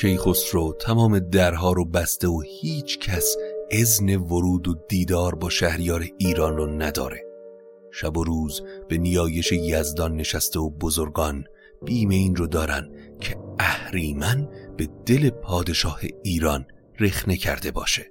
کیخسرو تمام درها رو بسته و هیچ کس اذن ورود و دیدار با شهریار ایران رو نداره. شب و روز به نیایش یزدان نشسته و بزرگان بیم این رو دارن که اهریمن به دل پادشاه ایران رخنه کرده باشه.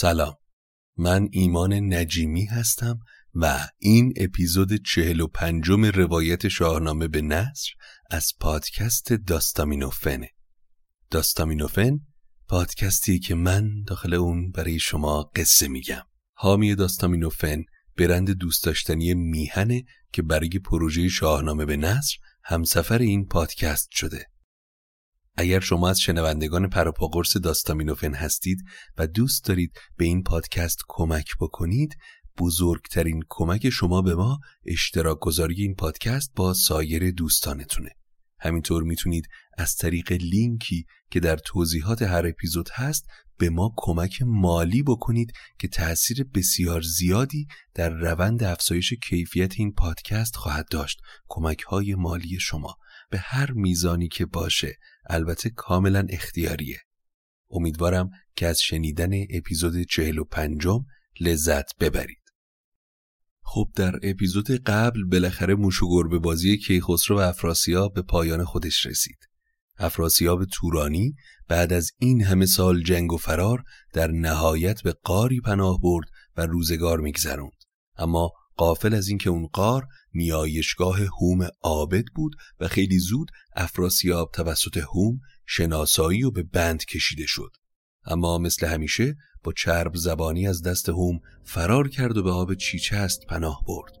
سلام. من ایمان نجیمی هستم و این اپیزود چهل و پنجم روایت شاهنامه به نصر از پادکست داستامینوفنه داستامینوفن پادکستی که من داخل اون برای شما قصه میگم. حامی داستامینوفن برند دوست داشتنی میهنه که برای پروژه شاهنامه به نصر همسفر این پادکست شده. اگر شما از شنوندگان پروپاگورس داستامینوفن هستید و دوست دارید به این پادکست کمک بکنید بزرگترین کمک شما به ما اشتراک گذاری این پادکست با سایر دوستانتونه. همینطور می‌تونید از طریق لینکی که در توضیحات هر اپیزود هست به ما کمک مالی بکنید که تأثیر بسیار زیادی در روند افزایش کیفیت این پادکست خواهد داشت. کمک های مالی شما به هر میزانی که باشه البته کاملا اختیاریه. امیدوارم که از شنیدن اپیزود چهل و پنجم لذت ببرید. خب در اپیزود قبل بالاخره موش و گربه بازی کیخسرو و افراسیاب به پایان خودش رسید. افراسیاب تورانی بعد از این همه سال جنگ و فرار در نهایت به قاری پناه برد و روزگار میگذروند. اما قافل از اینکه اون قار نیایشگاه هوم عابد بود و خیلی زود افراسیاب توسط هوم شناسایی و به بند کشیده شد. اما مثل همیشه با چرب زبانی از دست هوم فرار کرد و به آب چیچست پناه برد.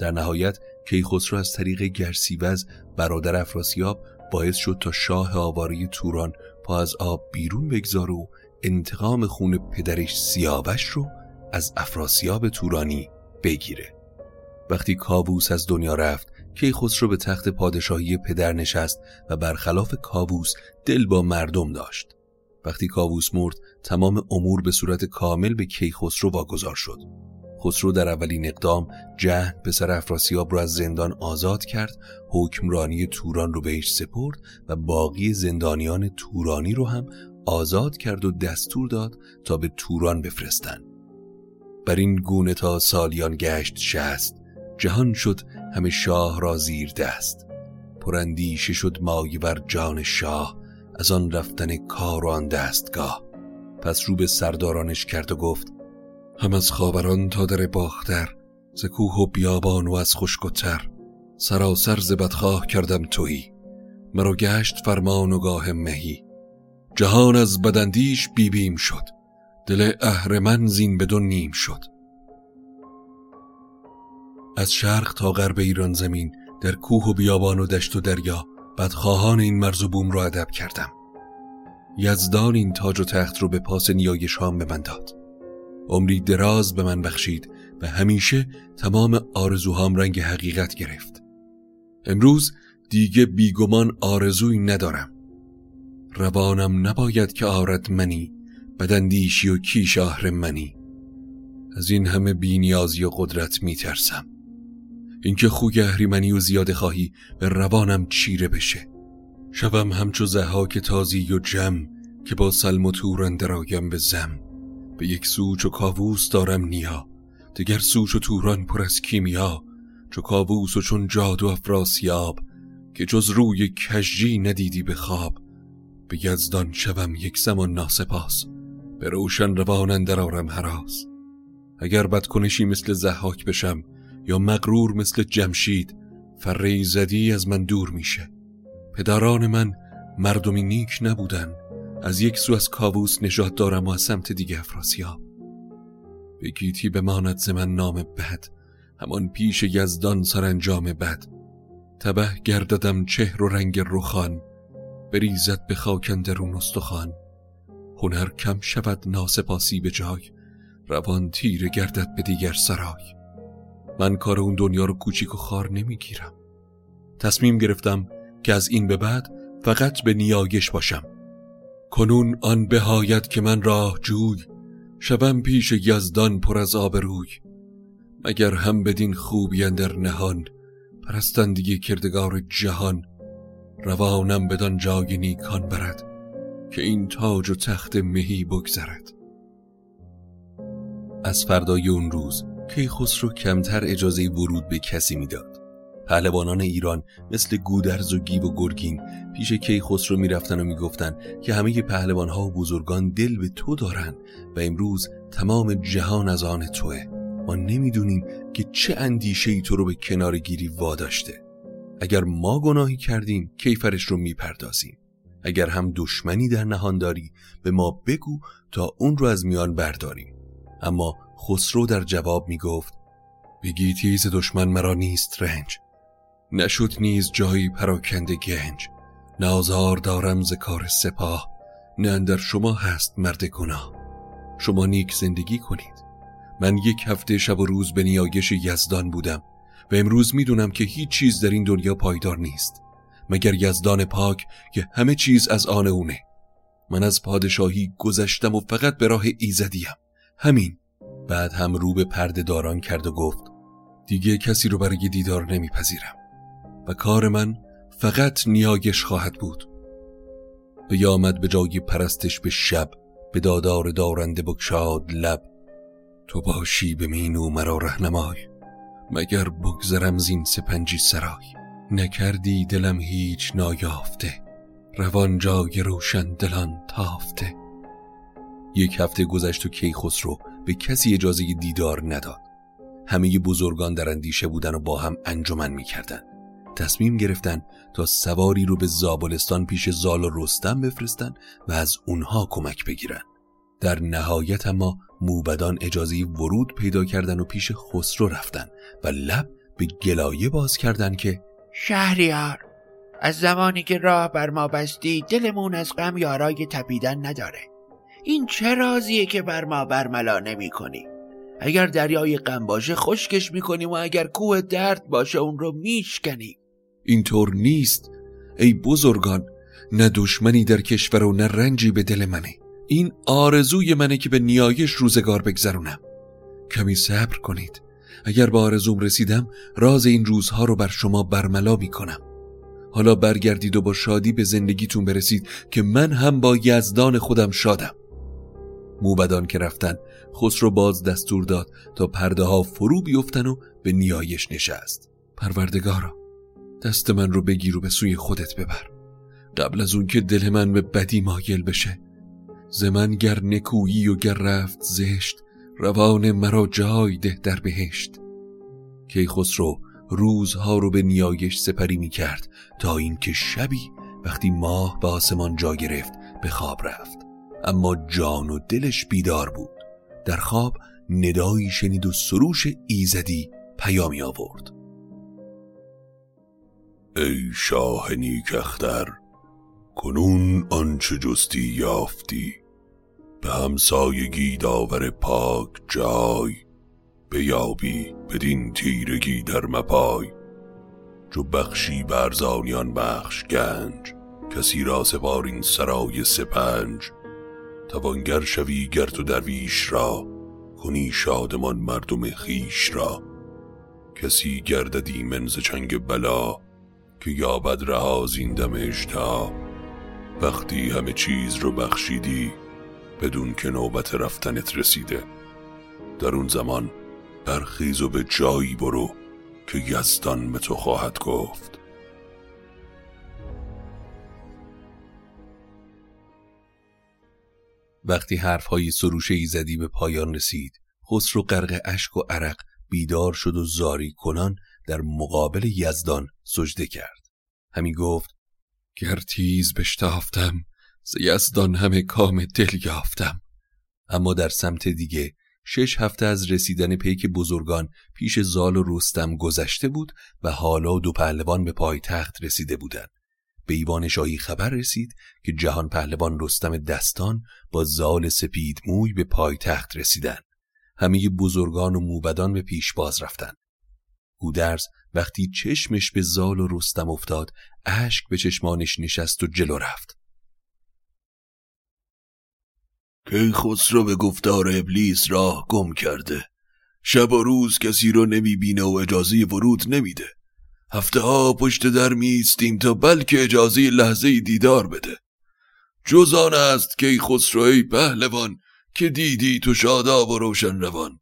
در نهایت کیخسرو از طریق گرسیوز برادر افراسیاب باعث شد تا شاه آواره توران پا از آب بیرون بگذار و انتقام خون پدرش سیاوش رو از افراسیاب تورانی بگیره. وقتی کاووس از دنیا رفت کیخسرو به تخت پادشاهی پدر نشست و برخلاف کاووس دل با مردم داشت. وقتی کاووس مرد تمام امور به صورت کامل به کیخسرو واگذار شد. خسرو در اولین اقدام جهن پسر افراسیاب را از زندان آزاد کرد حکمرانی توران رو بهش سپرد و باقی زندانیان تورانی رو هم آزاد کرد و دستور داد تا به توران بفرستن. بر این گونه تا سالیان گشت شست. جهان شد همه شاه را زیر دست. پرندیشه شد مایه بر جان شاه از آن رفتن کار آن دستگاه. پس رو به سردارانش کرد و گفت هم از خاوران تا در باختر ز کوه و بیابان و از خشک و تر. سراسر ز بدخواه کردم تویی مرا گشت فرمان و گاه مهی. جهان از بدندیش بیبیم شد دل اهرمن زین بدون نیم شد. از شرق تا غرب ایران زمین در کوه و بیابان و دشت و دریا. بدخواهان این مرز و بوم را ادب کردم. یزدان این تاج و تخت رو به پاس نیایشهام به من داد عمری دراز به من بخشید و همیشه تمام آرزوهام رنگ حقیقت گرفت. امروز دیگه بیگمان آرزوی ندارم. روانم نباید که آرد منی بدندیشی و کیش آهر منی. از این همه بینیازی و قدرت میترسم. اینکه خوی اهریمنی و زیاده خواهی به روانم چیره بشه. شوم همچو زهاک تازی و جم که با سلم و تورن درایم به زم. به یک سو چو کاووس دارم نیا. دگر سو چو توران پر از کیمیا. چو کاووس و چون جادو افراسیاب که جز روی کژی ندیدی به خواب. به یزدان شوم یک زمان ناسپاس. به روشن روان درارم هراس. اگر بدکنشی مثل زحاک بشم یا مغرور مثل جمشید فره زدی از من دور میشه. پدران من مردمی نیک نبودن. از یک سو از کاووس نجات دارم و از سمت دیگه افراسیاب. به گیتی بماند ز من نام بد. همان پیش یزدان سرانجام بد. تبه گرددم چهر و رنگ رخان. بریزد به خاک اندرون استخوان. هنر کم شود ناسپاسی به جای. روان تیر گردد به دیگر سرای. من کار اون دنیا رو کوچیک و خار نمی‌گیرم. تصمیم گرفتم که از این به بعد فقط به نیایش باشم. کنون آن بهایت که من راه جوی شوم پیش یزدان پر از آبروی مگر هم بدین خوبی اندر نهان پرستندگی کردگار جهان روانم بدان جای نیکان برد که این تاج و تخت مهی بگذرد. از فردای اون روز کیخسرو کمتر اجازه ورود به کسی می‌داد. پهلوانان ایران مثل گودرز و گیو و گرگین پیش کیخسرو می‌رفتن و می‌گفتن که همه پهلوانها و بزرگان دل به تو دارن و امروز تمام جهان از آن توه. ما نمی‌دونیم که چه اندیشه ای تو رو به کنار گیری واداشته. اگر ما گناهی کردیم کیفرش رو می‌پردازیم. اگر هم دشمنی در نهان داری به ما بگو تا اون رو از میان برداریم. اما خسرو در جواب می‌گفت بگی تیز دشمن مرا نیست رنج نشد نیز جایی پراکنده گنج. نازار دارم ز کار سپاه نه اندر شما هست مرد گناه. شما نیک زندگی کنید. من یک هفته شب و روز به نیایش یزدان بودم و امروز می‌دونم که هیچ چیز در این دنیا پایدار نیست مگر یزدان پاک که همه چیز از آن اونه. من از پادشاهی گذشتم و فقط به راه ایزدیم. همین بعد هم رو به پرده داران کرد و گفت دیگه کسی رو برای دیدار نمیپذیرم و کار من فقط نیایش خواهد بود. بیامد به جای پرستش به شب به دادار دارنده بکشاد لب. تو باشی به مینو مرا رهنمای مگر بگذرم زین سپنجی سرای. نکردی دلم هیچ نایافته روان جای روشن دلان تافته. یک هفته گذشت و کیخسرو به کسی اجازه دیدار نداد. همه بزرگان در اندیشه بودن و با هم انجمن می‌کردن. تصمیم گرفتن تا سواری رو به زابلستان پیش زال و رستم بفرستن و از اونها کمک بگیرن. در نهایت اما موبدان اجازه ورود پیدا کردن و پیش خسرو رفتن و لب به گلایه باز کردن که شهریار از زمانی که راه بر ما بستی دلمون از غم یارای تپیدن نداره. این چه رازیه که بر ما برملا نمی کنی اگر دریای غم باشه خشکش می‌کنیم و اگر کوه درد باشه اون رو میشکنیم اینطور نیست. ای بزرگان نه دشمنی در کشور و نه رنجی به دل منه. این آرزوی منه که به نیایش روزگار بگذرونم. کمی صبر کنید. اگر به آرزوم رسیدم راز این روزها رو بر شما برملا می‌کنم. حالا برگردید و با شادی به زندگیتون برسید که من هم با یزدان خودم شادم. موبدان که رفتن خسرو باز دستور داد تا پرده ها فرو بیفتن و به نیایش نشست. پروردگارا دست من رو بگیر و به سوی خودت ببر. قبل از اون که دل من به بدی مایل بشه زمن گر نکویی و گر رفت زشت روان مرا جای ده در بهشت. خسرو روزها رو به نیایش سپری می کرد تا اینکه شبی وقتی ماه به آسمان جا گرفت به خواب رفت. اما جان و دلش بیدار بود. در خواب ندایی شنید و سروش ایزدی پیامی آورد. ای شاه نیکختر کنون آنچه جستی یافتی. به همسایگی داور پاک جای بیابی بدین تیرگی در مپای. چو بخشی برزانیان بخش گنج کسی را سپارین سرای سپنج. توانگر شوی گرت و درویش را کنی شادمان مردم خیش را. کسی گرددی منز چنگ بلا که یابد رها زین دم وقتی همه چیز رو بخشیدی بدون که نوبت رفتنت رسیده. در اون زمان برخیز و به جایی برو که یزدان به تو خواهد گفت. وقتی حرفهای سروش ایزدی به پایان رسید خسرو غرق اشک و عرق بیدار شد و زاری کنان در مقابل یزدان سجده کرد همی گفت گر تیز بشتافتم ز یزدان همه کام دل یافتم اما در سمت دیگه شش هفته از رسیدن پیک بزرگان پیش زال و رستم گذشته بود و حالا دو پهلوان به پای تخت رسیده بودند. به ایوان شاهی خبر رسید که جهان پهلوان رستم دستان با زال سپید موی به پای تخت رسیدن. همه بزرگان و موبدان به پیش باز رفتن. گودرز وقتی چشمش به زال و رستم افتاد اشک به چشمانش نشست و جلو رفت. که خسرو به گفتار ابلیس راه گم کرده شب و روز کسی رو نمی‌بینه و اجازه ورود نمیده هفته ها پشت در میستیم تا بلکه اجازه لحظه دیدار بده. جزان است که خسروی پهلوان که دیدی تو شاداب و روشن روان.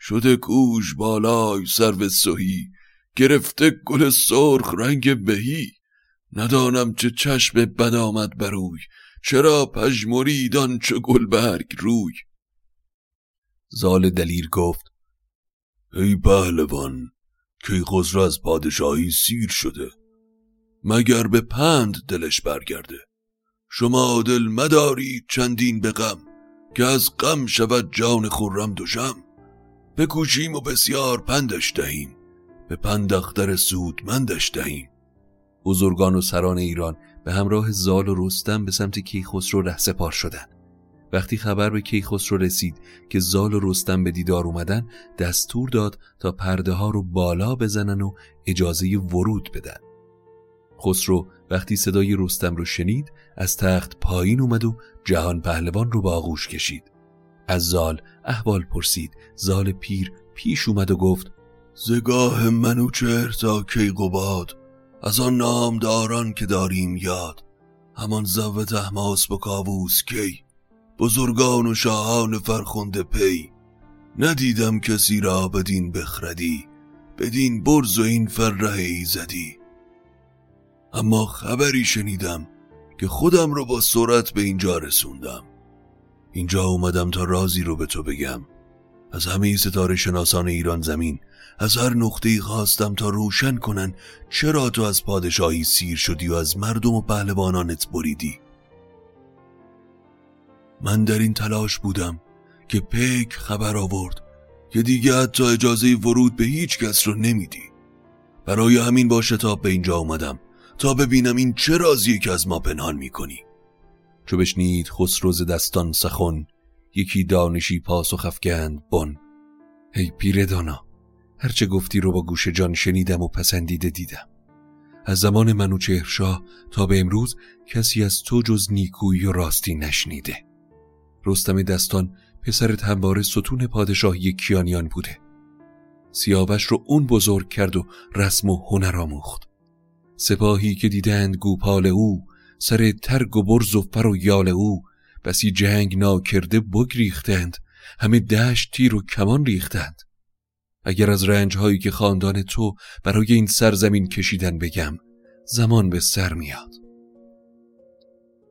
شده کوش بالای سرو سهی گرفته گل سرخ رنگ بهی. ندانم چه چشم بد آمد بروی چرا پژمریدان چه گلبرگ روی. زال دلیر گفت ای پهلوان کی خسرو از پادشاهی سیر شده مگر به پند دلش برگرده. شما دل مدارید چندین به غم که از غم شود جان خورم دوشم. بکوشیم و بسیار پندش دهیم به پند اختر سودمندش دهیم. بزرگان و سران ایران به همراه زال و رستم به سمت کیخسرو ره سپار شدند. وقتی خبر به کیخسرو رسید که زال و رستم به دیدار اومدن دستور داد تا پرده ها رو بالا بزنن و اجازه ورود بدن. خسرو وقتی صدای رستم رو شنید از تخت پایین اومد و جهان پهلوان رو با آغوش کشید. از زال احوال پرسید. زال پیر پیش اومد و گفت زگاه منوچهر تا کیقوباد از آن نامداران که داریم یاد همان زو تحماس با کاووس کی؟ بزرگان و شاهان فرخنده پی. ندیدم کسی را بدین بخردی بدین برز و این فرره زدی. اما خبری شنیدم که خودم رو با سرعت به اینجا رسوندم. اینجا اومدم تا رازی رو به تو بگم. از همه ستاره شناسان ایران زمین از هر نقطه خواستم تا روشن کنن چرا تو از پادشاهی سیر شدی و از مردم و پهلوانانت بریدی. من در این تلاش بودم که پیک خبر آورد که دیگه حتی اجازه ورود به هیچ کس رو نمیدی. برای همین با شتاب به اینجا اومدم تا ببینم این چه رازیه که از ما پنهان می‌کنی. چو بشنید خسروز دستان سخن یکی دانشی پاسخ افگند بن. هی پیر دانا هرچه گفتی رو با گوش جان شنیدم و پسندیده دیدم. از زمان منوچهرشاه تا به امروز کسی از تو جز نیکویی و راستی نشنیده. رستم دستان پسرت همواره ستون پادشاهی کیانیان بوده. سیاوش رو اون بزرگ کرد و رسم و هنر آموخت. سپاهی که دیدند گوپال او سر ترگ و برز و فر و یال او بسی جنگ ناکرده بگریختند همه دشت تیر و کمان ریختند. اگر از رنجهایی که خاندان تو برای این سرزمین کشیدن بگم زمان به سر میاد.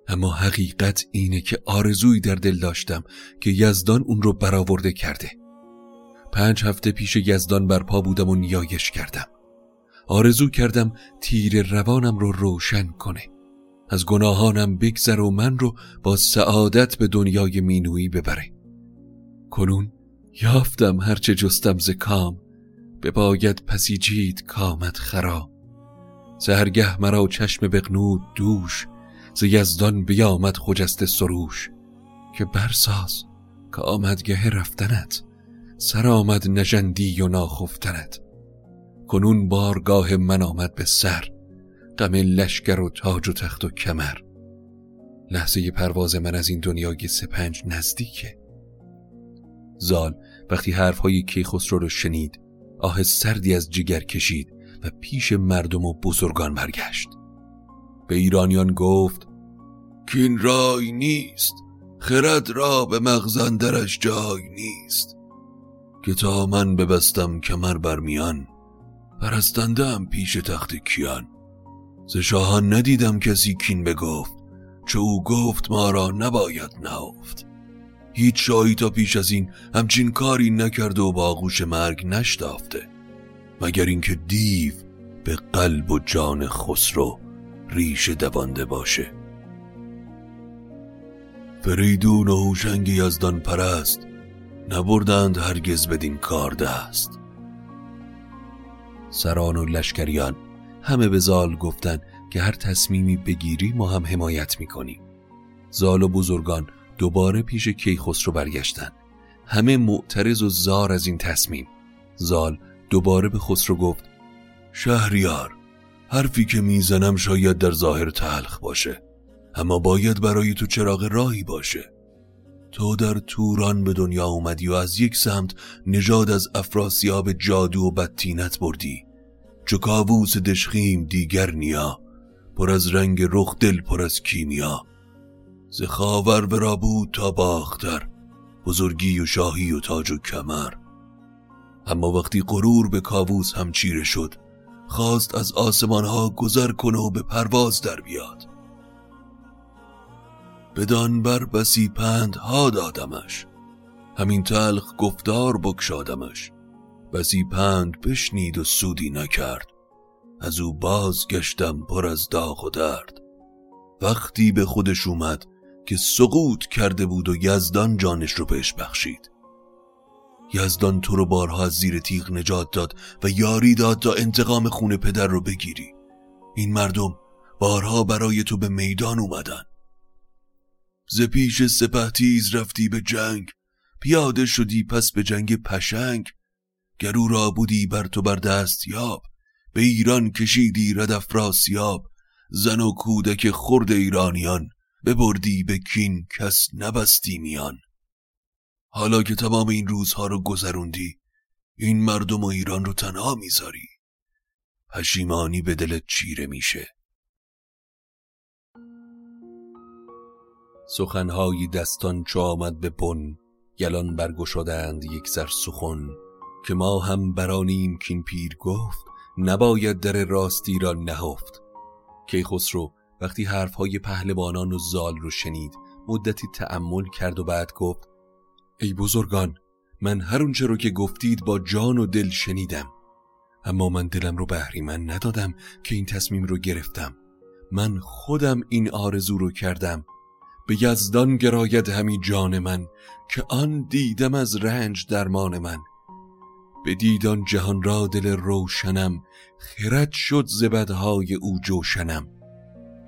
اما حقیقت اینه که آرزویی در دل داشتم که یزدان اون رو برآورده کرده. پنج هفته پیش یزدان برپا بودم و نیایش کردم. آرزو کردم تیر روانم رو روشن کنه. از گناهانم بگذر و من رو با سعادت به دنیای مینویی ببره. کنون یافتم هرچه جستم ز کام. به باید پسیجید کامت خرا زهرگه مرا چشم بغنود دوش. ز یزدان بیامد خجست سروش که برساز که آمدگه رفتنت سر آمد نژندی و ناخفتنت. کنون بارگاه من آمد به سر غم لشکر و تاج و تخت و کمر. لحظه پرواز من از این دنیای سپنج نزدیکه. زال وقتی حرفهای کیخسرو رو شنید آه سردی از جگر کشید و پیش مردم و بزرگان برگشت. به ایرانیان گفت که این رای نیست خرد را به مغزندرش جای نیست. که تا من ببستم کمر برمیان پرستنده هم پیش تخت کیان. ز شاهان ندیدم کسی کین بگفت چه او گفت ما را نباید نهفت. هیچ شاهی تا پیش از این همچین کاری نکرده و با آغوش مرگ نشتافته مگر اینکه دیو به قلب و جان خسرو ریشه دوانده باشه. فریدون و هوشنگ یزدان پرست نبردند هرگز بدین کار دست. سران و لشکریان همه به زال گفتن که هر تصمیمی بگیری ما هم حمایت می‌کنیم. زال و بزرگان دوباره پیش کیخسرو برگشتن. همه معترض و زار از این تصمیم. زال دوباره به خسرو گفت شهریار حرفی که می‌زنم شاید در ظاهر تلخ باشه اما باید برای تو چراغ راهی باشه. تو در توران به دنیا اومدی و از یک سمت نژاد از افراسیاب جادو و بدتینت بردی. چو کاووس دشخیم دیگر نیا پر از رنگ رخ دل پر از کیمیا. ز خاور برا بود تا باختر بزرگی و شاهی و تاج و کمر. اما وقتی غرور به کاووس هم چیره شد خواست از آسمان ها گذر کنه و به پرواز در بیاد. بدان بر بسی پند ها دادمش همین تلخ گفتار بکشادمش بسی پند بشنید و سودی نکرد از او باز گشتم پر از داغ و درد. وقتی به خودش اومد که سقوط کرده بود و یزدان جانش رو بهش بخشید. یزدان تو رو بارها از زیر تیغ نجات داد و یاری داد تا انتقام خون پدر رو بگیری. این مردم بارها برای تو به میدان اومدن. ز پیش سپه تیز رفتی به جنگ پیاده شدی پس به جنگ پشنگ. گرو را بودی بر تو بر دست یاب به ایران کشیدی رد افراسیاب زن و کودک خرد ایرانیان ببردی به کین کس نبستی میان. حالا که تمام این روزها رو گذروندی این مردم و ایران رو تنها می‌ذاری. پشیمانی به دلت چیره میشه. سخنهای دستان چو آمد به بن گلان برگشادند یک سر سخن که ما هم برانیم کین پیر گفت نباید در راستی را نهفت. کیخسرو وقتی حرفهای پهلوانان و زال رو شنید مدتی تأمل کرد و بعد گفت ای بزرگان من هر اونچه رو که گفتید با جان و دل شنیدم. اما من دلم رو من ندادم که این تصمیم رو گرفتم. من خودم این آرزو رو کردم. به یزدان گراید همی جان من که آن دیدم از رنج درمان من. به دیدان جهان را دل روشنم خرد شد زبدهای او جوشنم.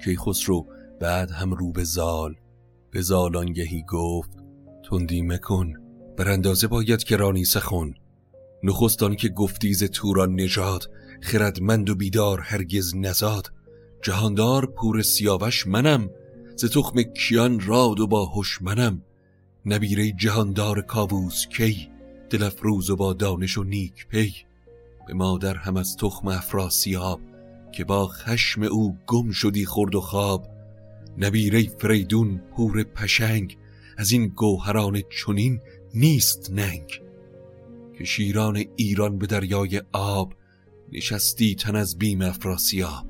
که خسرو بعد هم رو به زال به زالانگهی گفت تندی مکن بر اندازه باید رانی سخن. نخستان که گفتیز توران نژاد خردمند و بیدار هرگز نزاد. جهاندار پور سیاوش منم ز تخم کیان راد و با منم. نبیره جهاندار کاووس کی دل روز و با دانش و نیک پی. به مادر هم از تخم افراسیاب که با خشم او گم شدی خورد و خواب. نبیره فریدون پور پشنگ از این گوهران چنین نیست ننگ. که شیران ایران به دریای آب نشستی تن از بیم افراسیاب.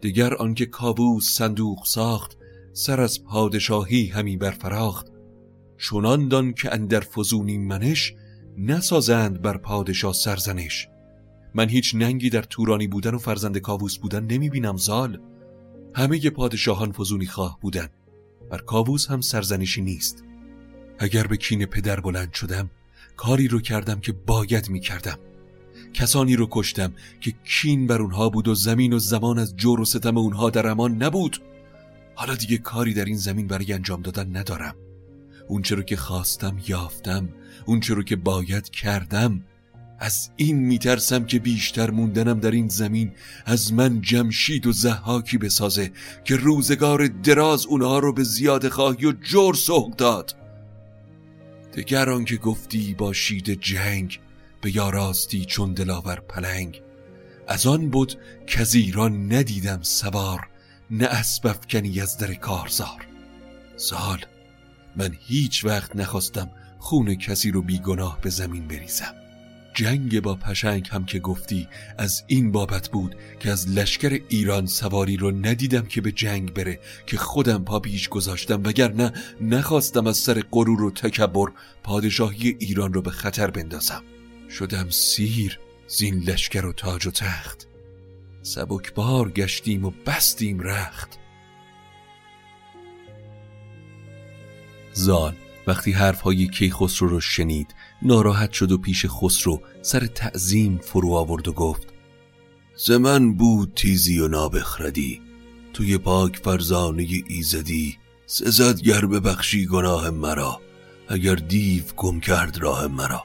دیگر آنکه کابوس صندوق ساخت سر از پادشاهی همی برفراخت. چنان دان که اندر فزونی منش نسازند بر پادشاه سرزنش. من هیچ ننگی در تورانی بودن و فرزند کاووس بودن نمی بینم زال. همه پادشاهان فزونی خواه بودن. بر کاووس هم سرزنشی نیست. اگر به کین پدر بلند شدم کاری رو کردم که باید می کردم کسانی رو کشتم که کین بر اونها بود و زمین و زمان از جور و ستم اونها در امان نبود. حالا دیگه کاری در این زمین برای انجام دادن ندارم. اون رو که خواستم یافتم اون رو که باید کردم از این میترسم که بیشتر موندنم در این زمین از من جمشید و زحاکی بسازه که روزگار دراز اونها رو به زیاد خواهی و جور سوق داد. دگر که گفتی با شید جنگ به یاراستی چون دلاور پلنگ. از آن بود که ایران ندیدم سوار نه اسب افکنی از در کارزار. سال من هیچ وقت نخواستم خون کسی رو بیگناه به زمین بریزم. جنگ با پشنگ هم که گفتی از این بابت بود که از لشکر ایران سواری رو ندیدم که به جنگ بره که خودم پا پیش گذاشتم وگرنه نخواستم از سر غرور و تکبر پادشاهی ایران رو به خطر بندازم. شدم سیر زین لشکر و تاج و تخت. سبکبار گشتیم و بستیم رخت. زال وقتی حرفهای کیخسرو رو شنید ناراحت شد و پیش خسرو سر تعظیم فرو آورد و گفت زمن بود تیزی و نابخردی توی پاک فرزانه ایزدی سزد گر ببخشی گناه مرا اگر دیو گم کرد راه مرا.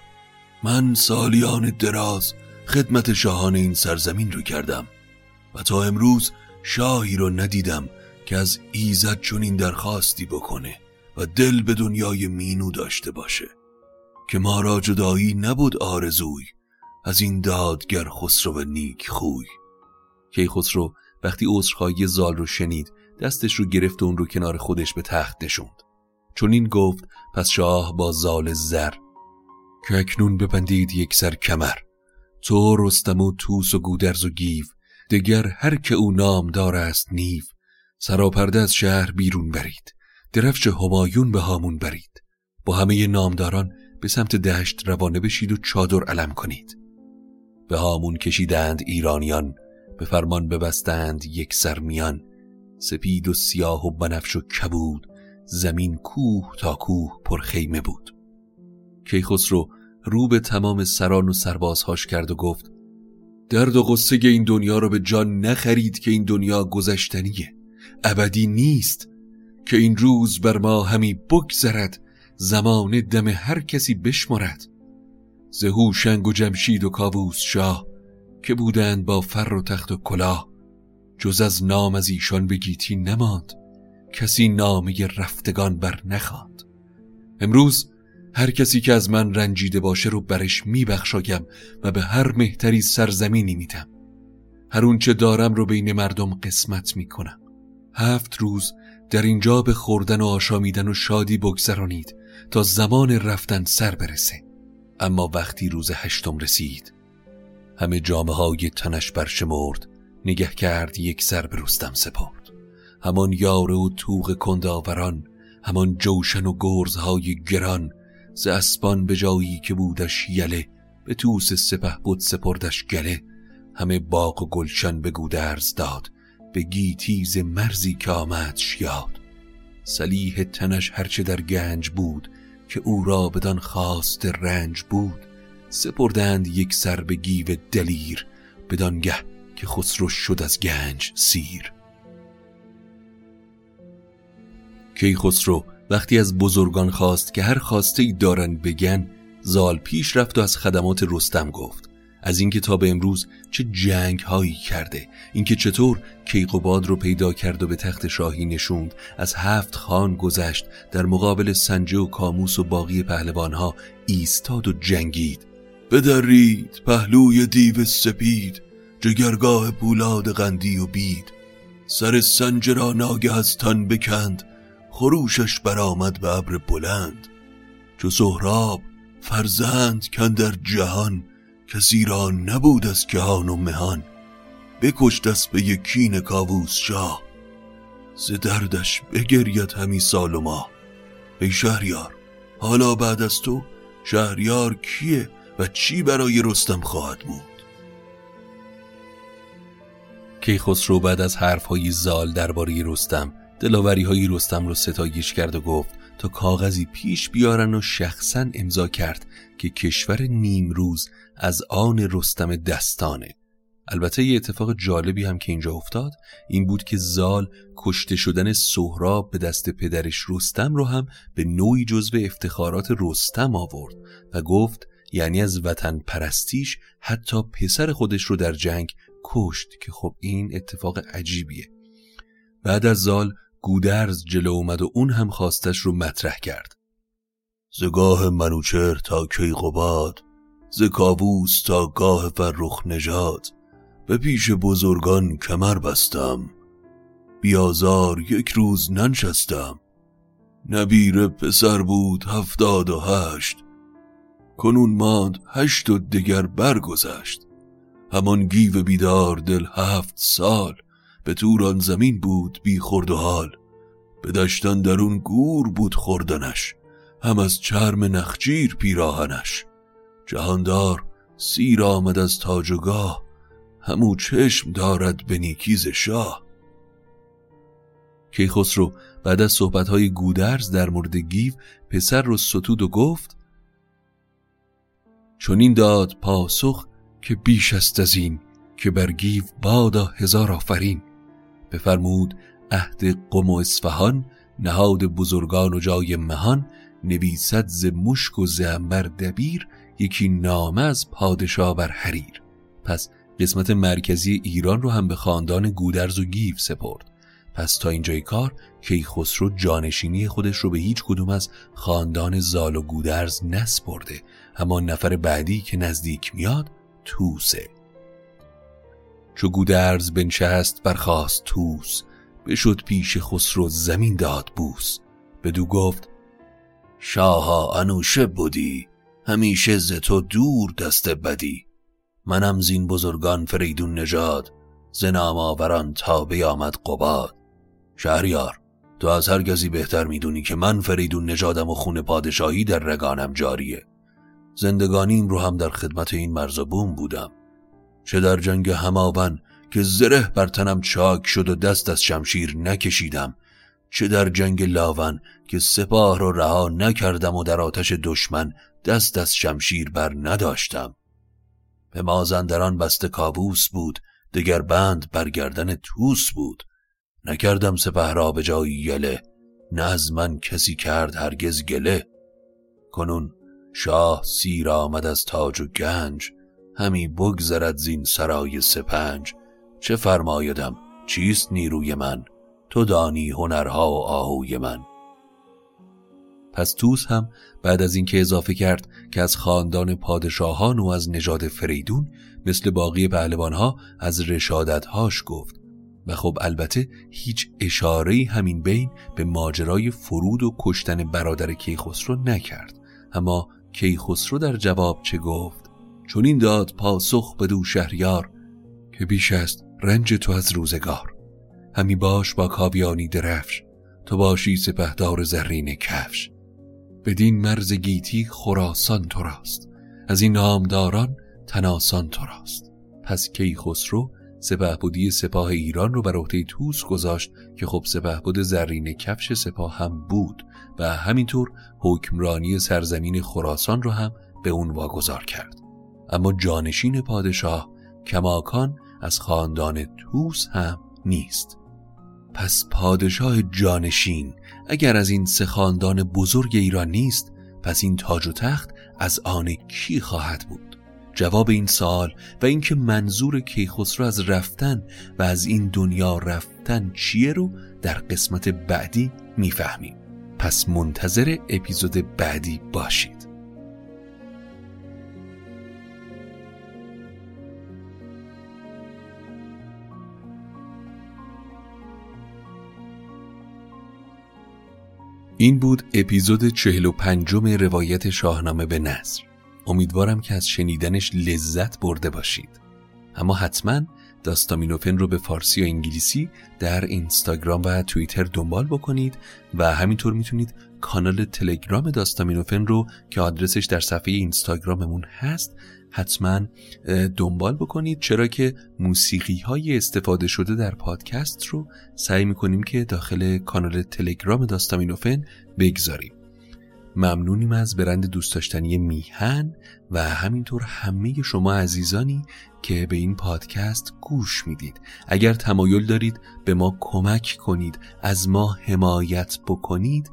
من سالیان دراز خدمت شاهان این سرزمین رو کردم و تا امروز شاهی رو ندیدم که از ایزد چنین درخواستی بکنه. و دل به دنیای مینو داشته باشه که ما را جدایی نبود آرزوی از این دادگر خسرو نیک خوی. کی خسرو وقتی عذرخواهی زال رو شنید دستش رو گرفت و اون رو کنار خودش به تخت نشوند. چون این گفت پس شاه با زال زر. که اکنون ببندید یک سر کمر. تو رستم و توس و گودرز و گیو دگر هر که او نامدار است نیو. سراپرده از شهر بیرون برید. درفش همایون به هامون برید. با همه نامداران به سمت دشت روانه بشید و چادر علم کنید. به هامون کشیدند ایرانیان به فرمان ببستند یک سرمیان. سپید و سیاه و بنفش و کبود زمین کوه تا کوه پر خیمه بود. کیخسرو رو به تمام سران و سربازهاش کرد و گفت درد و غصه این دنیا رو به جان نخرید که این دنیا گذشتنیه. ابدی نیست. که این روز بر ما همی بگذرد زمان دم هر کسی بشمرد. زهو شنگ و جمشید و کاووس شاه که بودند با فر و تخت و کلاه. جز از نام از ایشان به نماند کسی نامه رفتگان بر نخواند. امروز هر کسی که از من رنجیده باشه رو برش میبخشایم و به هر مهتری سرزمینی میدم. هر اونچه دارم رو بین مردم قسمت می‌کنم. هفت روز در اینجا به خوردن و آشامیدن و شادی بگذرانید تا زمان رفتن سر برسه. اما وقتی روز هشتم رسید همه جامعه های تنش برشمرد نگه کرد یک سر به رستم سپرد. همان یاره و توغ کنداوران همان جوشن و گرزهای گران ز اسبان به جایی که بودش یله به توس سپه بود سپردش گله همه باغ و گلشن به گودرز داد. به گیتی ز مرزی که آمدش یاد سلیح تنش هرچه در گنج بود که او را بدان خواسته رنج بود سپردند یک سر به گیو دلیر بدانگه که خسرو شد از گنج سیر. کی خسرو وقتی از بزرگان خواست که هر خواسته ای دارن بگن زال پیش رفت و از خدمات رستم گفت. از این کتاب امروز چه جنگ هایی کرده اینکه چطور کیقوباد رو پیدا کرد و به تخت شاهی نشوند از هفت خان گذشت در مقابل سنجه و کاموس و باقی پهلوان ها ایستاد و جنگید. بدرید پهلوی دیو سپید جگرگاه پولاد قندی و بید. سر سنج را ناگه از تن بکند خروشش برآمد به ابر بلند. چو سهراب فرزند کن در جهان کسی را نبود از کهان و مهان بکشت است به یکین کاووس شاه ز دردش بگرید همی سال و ماه ای شهریار حالا بعد از تو شهریار کیه و چی برای رستم خواهد بود؟ کیخسرو بعد از حرفهای زال درباره رستم دلاوری های رستم رو ستایش کرد و گفت تا کاغذی پیش بیارن و شخصا امضا کرد که کشور نیمروز از آن رستم دستانه. البته یه اتفاق جالبی هم که اینجا افتاد این بود که زال کشته شدن سهراب به دست پدرش رستم رو هم به نوعی جزو افتخارات رستم آورد و گفت یعنی از وطن پرستیش حتی پسر خودش رو در جنگ کشت که خب این اتفاق عجیبیه. بعد از زال گودرز جلو اومد و اون هم خواستش رو مطرح کرد. زگاه منوچر تا کیقوباد ز کاووس تا گاه فرخ نژاد به پیش بزرگان کمر بستم بیازار یک روز ننشستم نبیر پسر بود هفتاد و هشت کنون ماند هشت و دگر برگذشت همان گیو بیدار دل هفت سال به توران زمین بود بی خورد و حال. به دشتن درون گور بود خوردنش هم از چرم نخجیر پیراهنش. جهاندار سیر آمد از تاج و گاه همو چشم دارد به نیکیز شاه. کیخسرو بعد از صحبتهای گودرز در مورد گیو پسر رو ستود و گفت این داد پاسخ که بیش است از این که بر گیو بادا هزار آفرین. بفرمود عهد قم و اصفهان نهاد بزرگان و جای مهان نویسد ز مشک و زنبر دبیر یکی نامه از پادشاه بر حریر. پس قسمت مرکزی ایران رو هم به خاندان گودرز و گیف سپرد. پس تا اینجای کار کیخسرو جانشینی خودش رو به هیچ کدوم از خاندان زال و گودرز نسپرده اما نفر بعدی که نزدیک میاد توسه. چو گودرز بنشست برخواست توس بشد پیش خسرو زمین داد بوس. بدو گفت شاها انوشه بودی همیشه ز تو دور دست بدی. منم زین بزرگان فریدون نژاد ز آوران تا بیامد قباد. شهریار تو از هر کسی بهتر می‌دونی که من فریدون نژادم و خون پادشاهی در رگانم جاریه. زندگانیم رو هم در خدمت این مرزبون بودم. چه در جنگ هماون که زره بر تنم چاک شد و دست از شمشیر نکشیدم. چه در جنگ لاون که سپاه رو رها نکردم و در آتش دشمن دست از شمشیر بر نداشتم. به مازندران بسته کابوس بود دگر بند برگردن توس بود. نکردم سپه را به جایی یله نه از من کسی کرد هرگز گله. کنون شاه سیر آمد از تاج و گنج همی بگذرد زین سرای سپنج. چه فرمایدم؟ چیست نیروی من؟ تو دانی هنرها و آهوی من. پس توس هم بعد از اینکه اضافه کرد که از خاندان پادشاهان و از نژاد فریدون مثل باقی پهلوانها از رشادتهاش گفت. و خب البته هیچ اشاره همین بین به ماجرای فرود و کشتن برادر کیخسرو نکرد. اما کیخسرو در جواب چه گفت؟ چون این داد پاسخ به دو شهریار که بیش است رنج تو از روزگار. همی باش با کابیانی درفش تو باشی سپهدار زرین کفش. بدین مرز گیتی خراسان تو راست از این نامداران تناسان تو راست. پس کیخسرو سپهبدی سپاه ایران رو بر عهده توس گذاشت که خب سپهبد زرین کفش سپاه هم بود و همینطور حکمرانی سرزمین خراسان رو هم به اون واگذار کرد. اما جانشین پادشاه کماکان از خاندان توس هم نیست. پس پادشاه جانشین اگر از این سه خاندان بزرگ ایران نیست پس این تاج و تخت از آن کی خواهد بود؟ جواب این سال و اینکه منظور کیخسرو از رفتن و از این دنیا رفتن چیه رو در قسمت بعدی می‌فهمیم. پس منتظر اپیزود بعدی باشید. این بود اپیزود چهل و پنجم روایت شاهنامه به نصر امیدوارم که از شنیدنش لذت برده باشید. اما حتما داستامینوفن رو به فارسی و انگلیسی در اینستاگرام و توییتر دنبال بکنید و همینطور می‌تونید کانال تلگرام داستامینوفن رو که آدرسش در صفحه اینستاگراممون هست حتما دنبال بکنید چرا که موسیقی های استفاده شده در پادکست رو سعی می‌کنیم که داخل کانال تلگرام داستامینوفن بگذاریم. ممنونیم از برند دوست داشتنی میهن و همینطور همه شما عزیزانی که به این پادکست گوش می‌دید. اگر تمایل دارید به ما کمک کنید از ما حمایت بکنید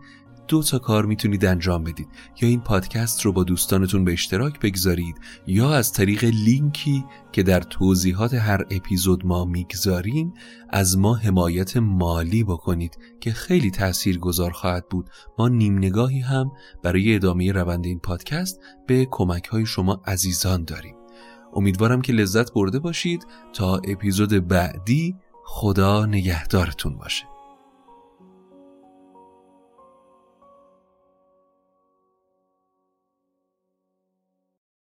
دو تا کار می‌تونید انجام بدید. یا این پادکست رو با دوستانتون به اشتراک بگذارید یا از طریق لینکی که در توضیحات هر اپیزود ما می‌گذاریم از ما حمایت مالی بکنید که خیلی تأثیر گذار خواهد بود. ما نیم نگاهی هم برای ادامه روند این پادکست به کمک های شما عزیزان داریم. امیدوارم که لذت برده باشید. تا اپیزود بعدی خدا نگهدارتون باشه.